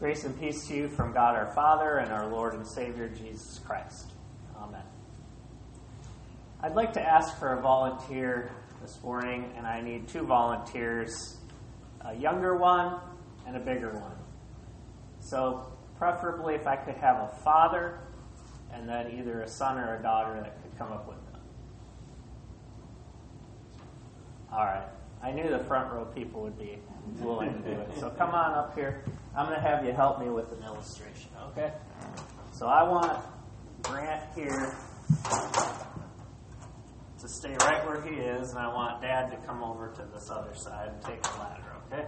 Grace and peace to you from God our Father and our Lord and Savior Jesus Christ. Amen. I'd like to ask for a volunteer this morning, and I need two volunteers a younger one and a bigger one. So, preferably, if I could have a father and then either a son or a daughter that could come up with them. All right. I knew the front row people would be willing to do it. So come on up here. I'm going to have you help me with an illustration, okay? So I want Grant here to stay right where he is, and I want Dad to come over to this other side and take the ladder, okay?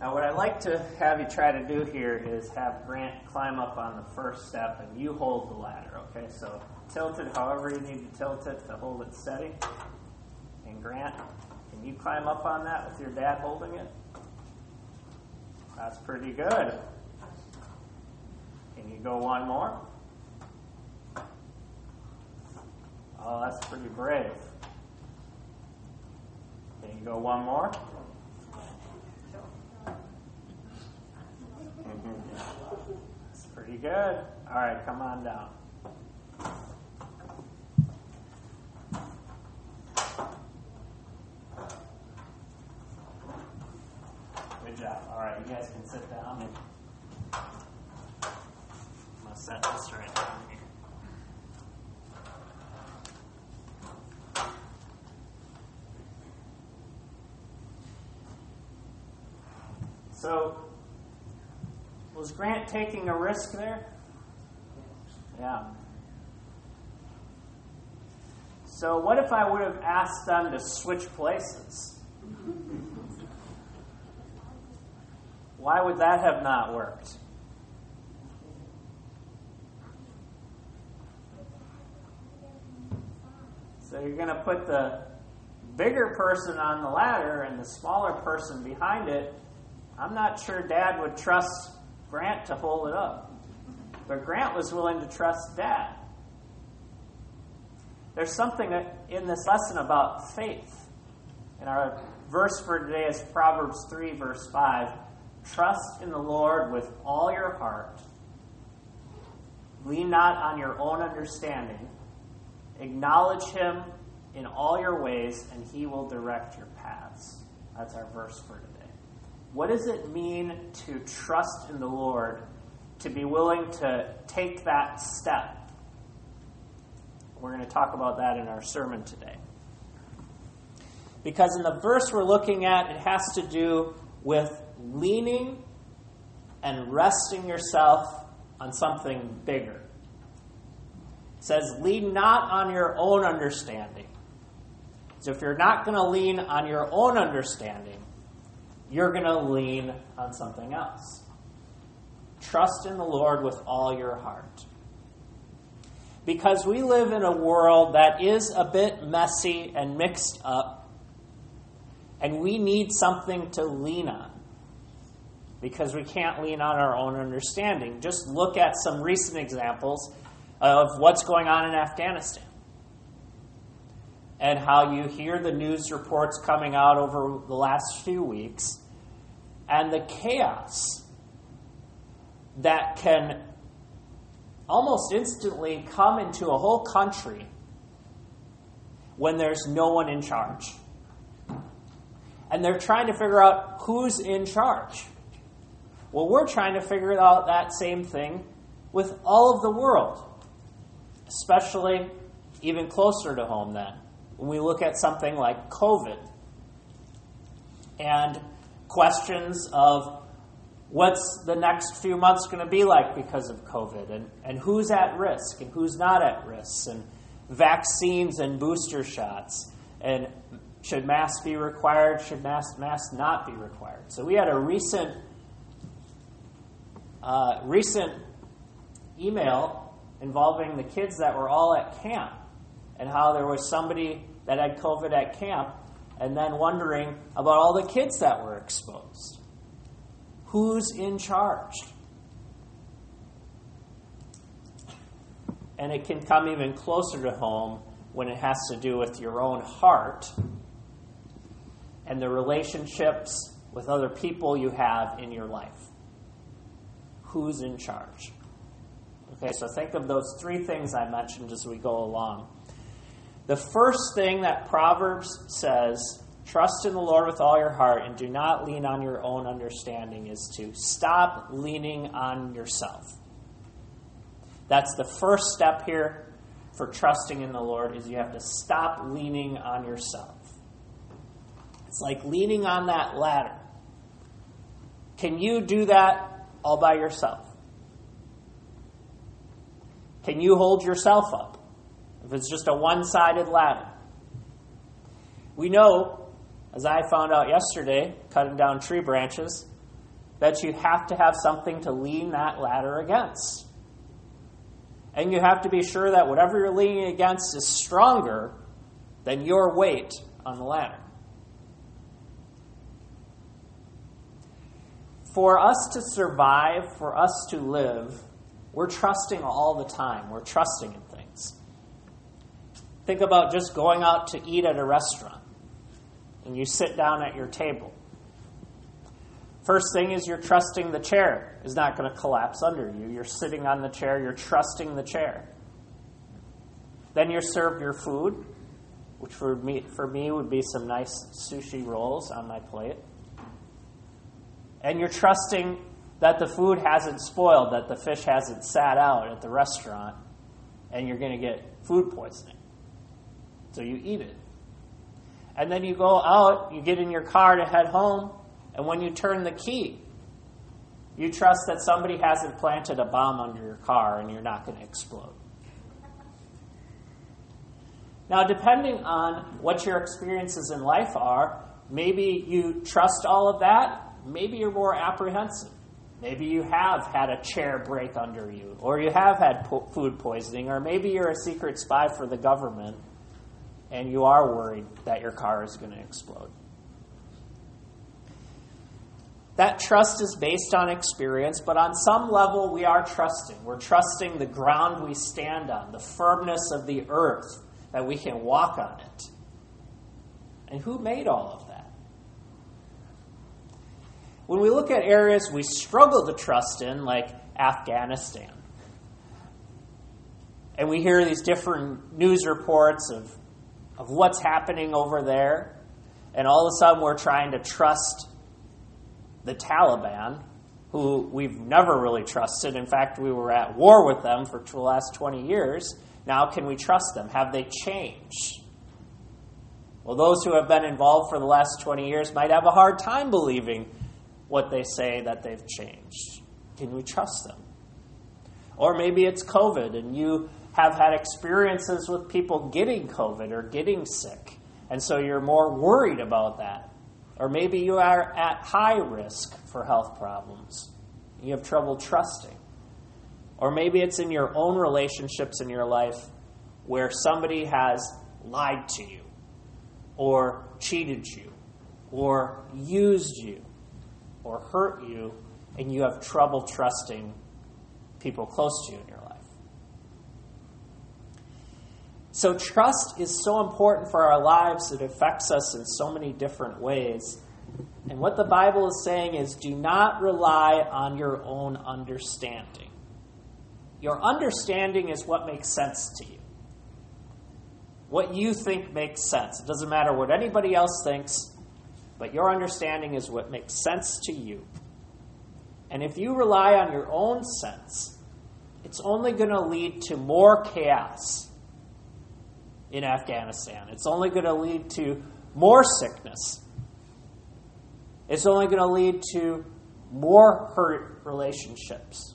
Now, what I'd like to have you try to do here is have Grant climb up on the first step, and you hold the ladder, okay? So tilt it however you need to tilt it to hold it steady. And Grant, you climb up on that with your dad holding it? That's pretty good. Can you go one more? Oh, that's pretty brave. Can you go one more? Mm-hmm. That's pretty good. All right, come on down. Good job. All right, you guys can sit down. And I'm going to set this right down here. So, was Grant taking a risk there? Yeah. So, what if I would have asked them to switch places? Why would that have not worked? So, you're going to put the bigger person on the ladder and the smaller person behind it. I'm not sure Dad would trust Grant to hold it up. But Grant was willing to trust Dad. There's something in this lesson about faith. And our verse for today is Proverbs 3, verse 5. Trust in the Lord with all your heart. Lean not on your own understanding. Acknowledge him in all your ways, and he will direct your paths. That's our verse for today. What does it mean to trust in the Lord, to be willing to take that step? We're going to talk about that in our sermon today. Because in the verse we're looking at, it has to do with leaning and resting yourself on something bigger. It says, Lean not on your own understanding. So if you're not going to lean on your own understanding, you're going to lean on something else. Trust in the Lord with all your heart. Because we live in a world that is a bit messy and mixed up, and we need something to lean on. Because we can't lean on our own understanding. Just look at some recent examples of what's going on in Afghanistan and how you hear the news reports coming out over the last few weeks and the chaos that can almost instantly come into a whole country when there's no one in charge. And they're trying to figure out who's in charge. Well, we're trying to figure out that same thing with all of the world, especially even closer to home then when we look at something like COVID and questions of what's the next few months going to be like because of COVID and, and who's at risk and who's not at risk and vaccines and booster shots and should masks be required, should masks, masks not be required. So we had a recent uh, recent email involving the kids that were all at camp and how there was somebody that had COVID at camp, and then wondering about all the kids that were exposed. Who's in charge? And it can come even closer to home when it has to do with your own heart and the relationships with other people you have in your life. Who's in charge. Okay, so think of those three things I mentioned as we go along. The first thing that Proverbs says trust in the Lord with all your heart and do not lean on your own understanding is to stop leaning on yourself. That's the first step here for trusting in the Lord is you have to stop leaning on yourself. It's like leaning on that ladder. Can you do that all by yourself? Can you hold yourself up if it's just a one sided ladder? We know, as I found out yesterday, cutting down tree branches, that you have to have something to lean that ladder against. And you have to be sure that whatever you're leaning against is stronger than your weight on the ladder. For us to survive, for us to live, we're trusting all the time. We're trusting in things. Think about just going out to eat at a restaurant and you sit down at your table. First thing is you're trusting the chair is not going to collapse under you. You're sitting on the chair, you're trusting the chair. Then you're served your food, which for me, for me would be some nice sushi rolls on my plate. And you're trusting that the food hasn't spoiled, that the fish hasn't sat out at the restaurant, and you're going to get food poisoning. So you eat it. And then you go out, you get in your car to head home, and when you turn the key, you trust that somebody hasn't planted a bomb under your car and you're not going to explode. Now, depending on what your experiences in life are, maybe you trust all of that, maybe you're more apprehensive. Maybe you have had a chair break under you, or you have had po- food poisoning, or maybe you're a secret spy for the government and you are worried that your car is going to explode. That trust is based on experience, but on some level we are trusting. We're trusting the ground we stand on, the firmness of the earth, that we can walk on it. And who made all of? When we look at areas we struggle to trust in, like Afghanistan, and we hear these different news reports of, of what's happening over there, and all of a sudden we're trying to trust the Taliban, who we've never really trusted. In fact, we were at war with them for the last 20 years. Now, can we trust them? Have they changed? Well, those who have been involved for the last 20 years might have a hard time believing what they say that they've changed? Can we trust them? Or maybe it's COVID and you have had experiences with people getting COVID or getting sick, and so you're more worried about that. Or maybe you are at high risk for health problems. You have trouble trusting. Or maybe it's in your own relationships in your life where somebody has lied to you, or cheated you, or used you, or hurt you, and you have trouble trusting people close to you in your life. So, trust is so important for our lives, it affects us in so many different ways. And what the Bible is saying is do not rely on your own understanding. Your understanding is what makes sense to you. What you think makes sense. It doesn't matter what anybody else thinks, but your understanding is what makes sense to you. And if you rely on your own sense, it's only going to lead to more chaos in Afghanistan. It's only going to lead to more sickness. It's only going to lead to more hurt relationships.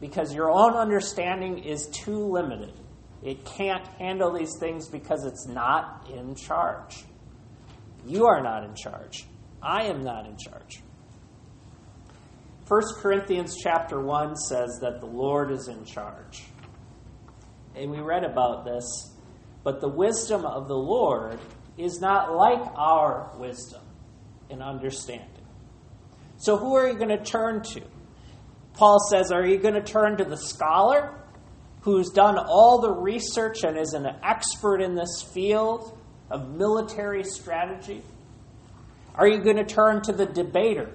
Because your own understanding is too limited. It can't handle these things because it's not in charge. You are not in charge. I am not in charge. 1 Corinthians chapter 1 says that the Lord is in charge. And we read about this, but the wisdom of the Lord is not like our wisdom and understanding. So, who are you going to turn to? Paul says, Are you going to turn to the scholar who's done all the research and is an expert in this field? Of military strategy? Are you going to turn to the debater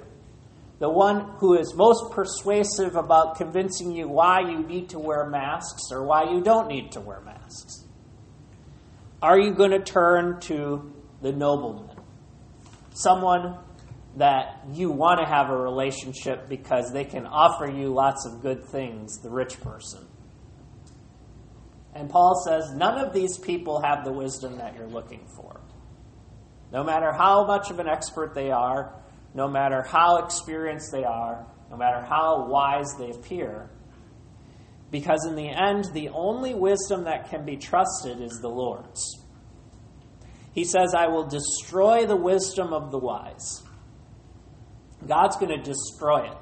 the one who is most persuasive about convincing you why you need to wear masks or why you don't need to wear masks? Are you going to turn to the nobleman? Someone that you want to have a relationship because they can offer you lots of good things, the rich person. And Paul says none of these people have the wisdom that you're looking for. No matter how much of an expert they are, no matter how experienced they are, no matter how wise they appear, because in the end, the only wisdom that can be trusted is the Lord's. He says, I will destroy the wisdom of the wise. God's going to destroy it.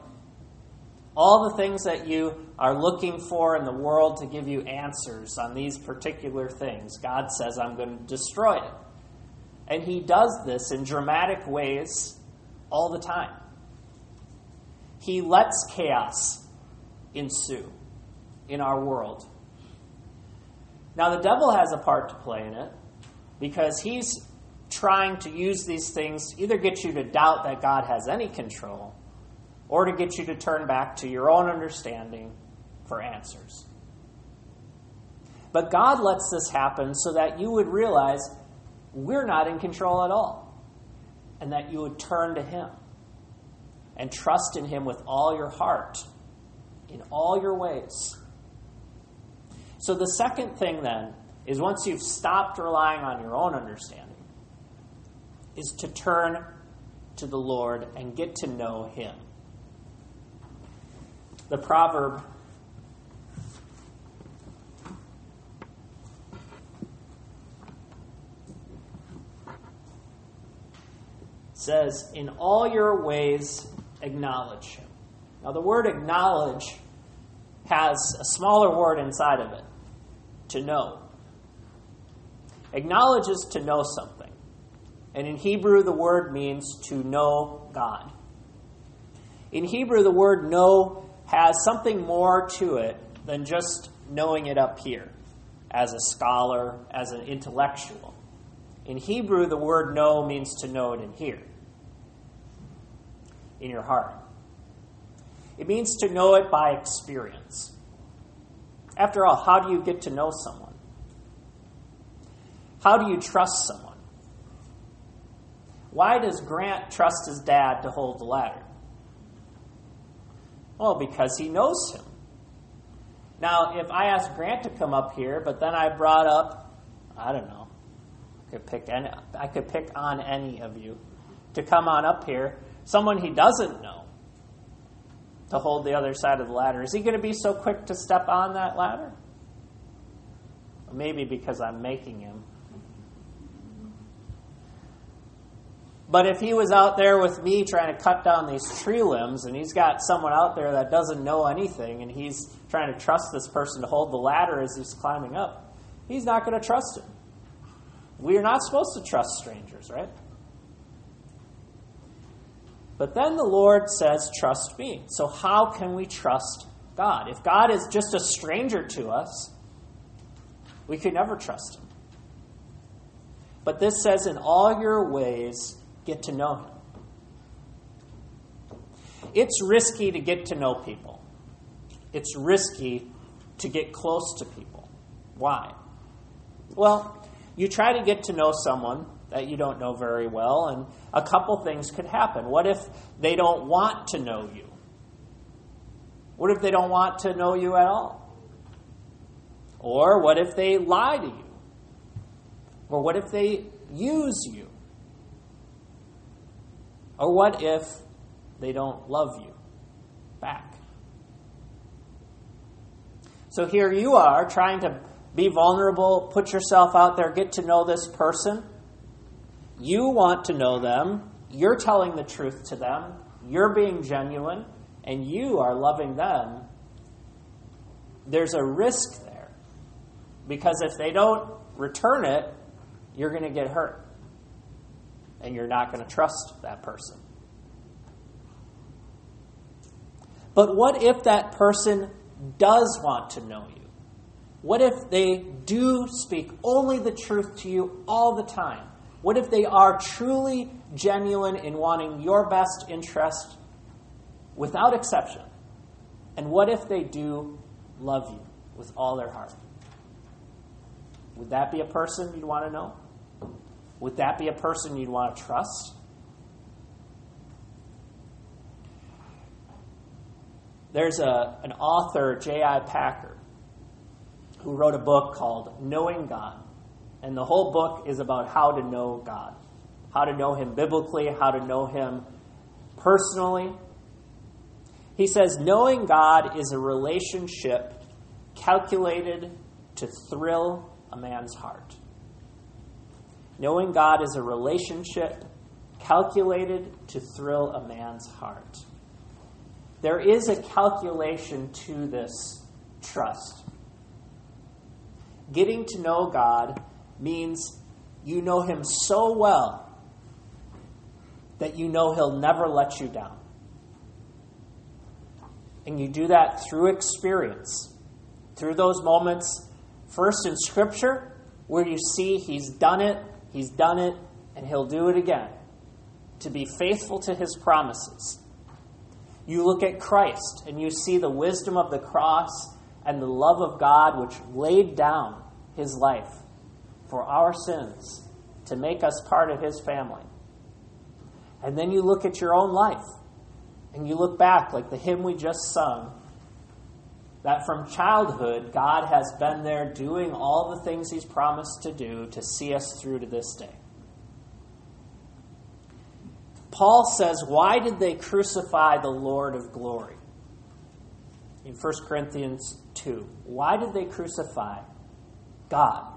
All the things that you are looking for in the world to give you answers on these particular things, God says, I'm going to destroy it. And He does this in dramatic ways all the time. He lets chaos ensue in our world. Now, the devil has a part to play in it because he's trying to use these things to either get you to doubt that God has any control or to get you to turn back to your own understanding for answers. But God lets this happen so that you would realize we're not in control at all and that you would turn to Him and trust in Him with all your heart, in all your ways. So, the second thing then is once you've stopped relying on your own understanding, is to turn to the Lord and get to know Him. The proverb says, In all your ways, acknowledge Him. Now, the word acknowledge has a smaller word inside of it to know. Acknowledge is to know something. And in Hebrew, the word means to know God. In Hebrew, the word know has something more to it than just knowing it up here as a scholar, as an intellectual. In Hebrew, the word know means to know it in here, in your heart. It means to know it by experience. After all, how do you get to know someone? How do you trust someone? Why does Grant trust his dad to hold the ladder? Well, because he knows him. Now, if I asked Grant to come up here, but then I brought up, I don't know, I could pick any, I could pick on any of you to come on up here, someone he doesn't know to hold the other side of the ladder. Is he going to be so quick to step on that ladder? maybe because I'm making him. But if he was out there with me trying to cut down these tree limbs and he's got someone out there that doesn't know anything and he's trying to trust this person to hold the ladder as he's climbing up, he's not going to trust him. We are not supposed to trust strangers, right? But then the Lord says, Trust me. So, how can we trust God? If God is just a stranger to us, we could never trust him. But this says, In all your ways, get to know Him. It's risky to get to know people, it's risky to get close to people. Why? Well, you try to get to know someone that you don't know very well, and a couple things could happen. What if they don't want to know you? What if they don't want to know you at all? Or what if they lie to you? Or what if they use you? Or what if they don't love you back? So here you are trying to be vulnerable, put yourself out there, get to know this person. You want to know them. You're telling the truth to them. You're being genuine, and you are loving them. There's a risk there. Because if they don't return it, you're going to get hurt and you're not going to trust that person. But what if that person does want to know you? What if they do speak only the truth to you all the time? What if they are truly genuine in wanting your best interest without exception. And what if they do love you with all their heart? Would that be a person you'd want to know? Would that be a person you'd want to trust? There's a, an author, J.I. Packer, who wrote a book called Knowing God. And the whole book is about how to know God, how to know Him biblically, how to know Him personally. He says, Knowing God is a relationship calculated to thrill a man's heart. Knowing God is a relationship calculated to thrill a man's heart there is a calculation to this trust. Getting to know God means you know Him so well that you know He'll never let you down. And you do that through experience, through those moments, first in Scripture, where you see He's done it, He's done it, and He'll do it again. To be faithful to His promises. You look at Christ and you see the wisdom of the cross and the love of God which laid down his life for our sins to make us part of his family. And then you look at your own life and you look back, like the hymn we just sung, that from childhood, God has been there doing all the things he's promised to do to see us through to this day. Paul says, Why did they crucify the Lord of glory? In 1 Corinthians 2. Why did they crucify God?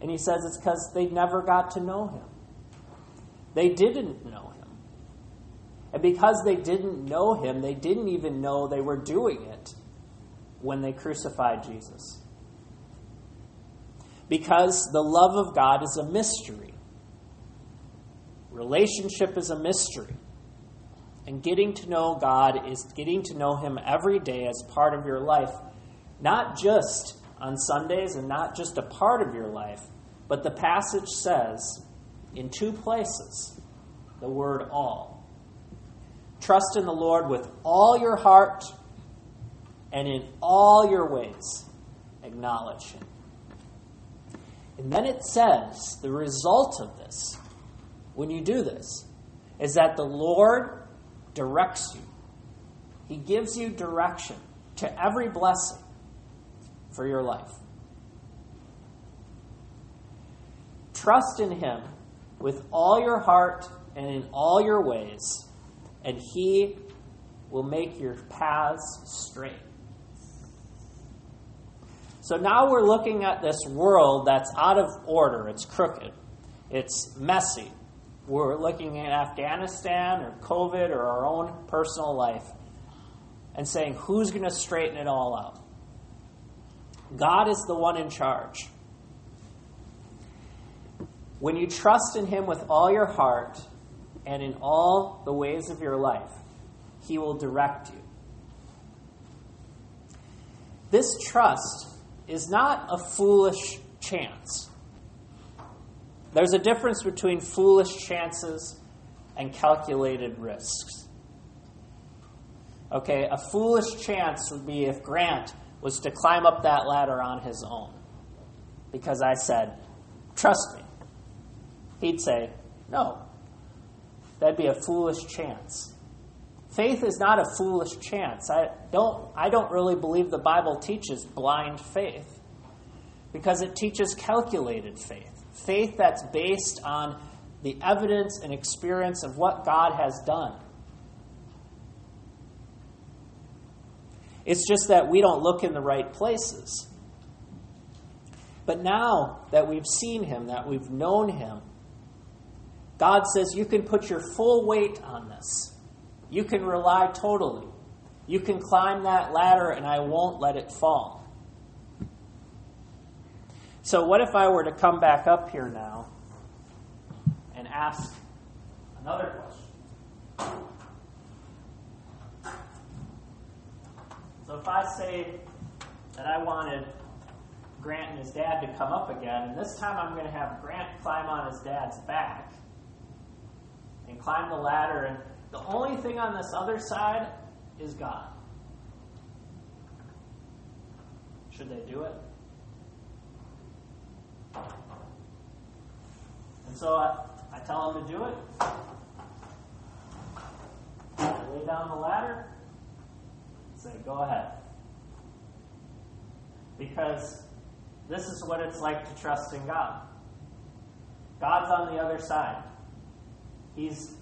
And he says it's because they never got to know him. They didn't know him. And because they didn't know him, they didn't even know they were doing it when they crucified Jesus. Because the love of God is a mystery. Relationship is a mystery. And getting to know God is getting to know Him every day as part of your life, not just on Sundays and not just a part of your life, but the passage says in two places the word all. Trust in the Lord with all your heart and in all your ways acknowledge Him. And then it says the result of this when you do this is that the Lord directs you. He gives you direction to every blessing for your life. Trust in Him with all your heart and in all your ways, and He will make your paths straight. So now we're looking at this world that's out of order, it's crooked, it's messy, we're looking at Afghanistan or COVID or our own personal life and saying, who's going to straighten it all out? God is the one in charge. When you trust in Him with all your heart and in all the ways of your life, He will direct you. This trust is not a foolish chance. There's a difference between foolish chances and calculated risks. Okay, a foolish chance would be if Grant was to climb up that ladder on his own. Because I said, trust me. He'd say, no. That'd be a foolish chance. Faith is not a foolish chance. I don't, I don't really believe the Bible teaches blind faith because it teaches calculated faith faith that's based on the evidence and experience of what God has done. It's just that we don't look in the right places. But now that we've seen Him, that we've known Him, God says you can put your full weight on this. You can rely totally. You can climb that ladder, and I won't let it fall. So, what if I were to come back up here now and ask another question? So, if I say that I wanted Grant and his dad to come up again, and this time I'm going to have Grant climb on his dad's back and climb the ladder, and the only thing on this other side is God. Should they do it? And so I, I tell them to do it. I lay down the ladder, say, go ahead. Because this is what it's like to trust in God. God's on the other side. He's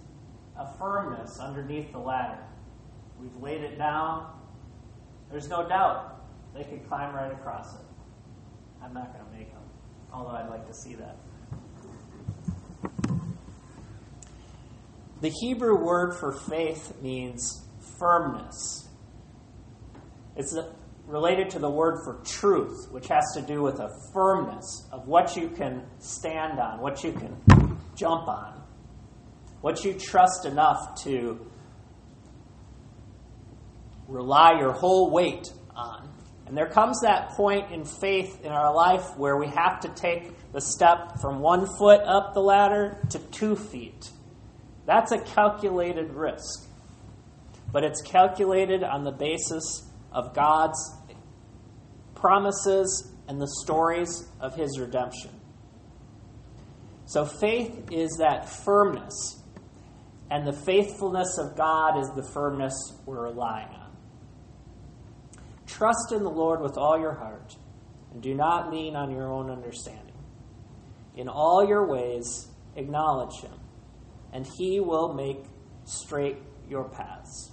a firmness underneath the ladder. We've laid it down. There's no doubt they could climb right across it. I'm not going to make them, although I'd like to see that. The Hebrew word for faith means firmness. It's related to the word for truth, which has to do with a firmness of what you can stand on, what you can jump on, what you trust enough to rely your whole weight on. And there comes that point in faith in our life where we have to take the step from one foot up the ladder to two feet. That's a calculated risk. But it's calculated on the basis of God's promises and the stories of his redemption. So faith is that firmness, and the faithfulness of God is the firmness we're relying on. Trust in the Lord with all your heart, and do not lean on your own understanding. In all your ways, acknowledge him, and he will make straight your paths.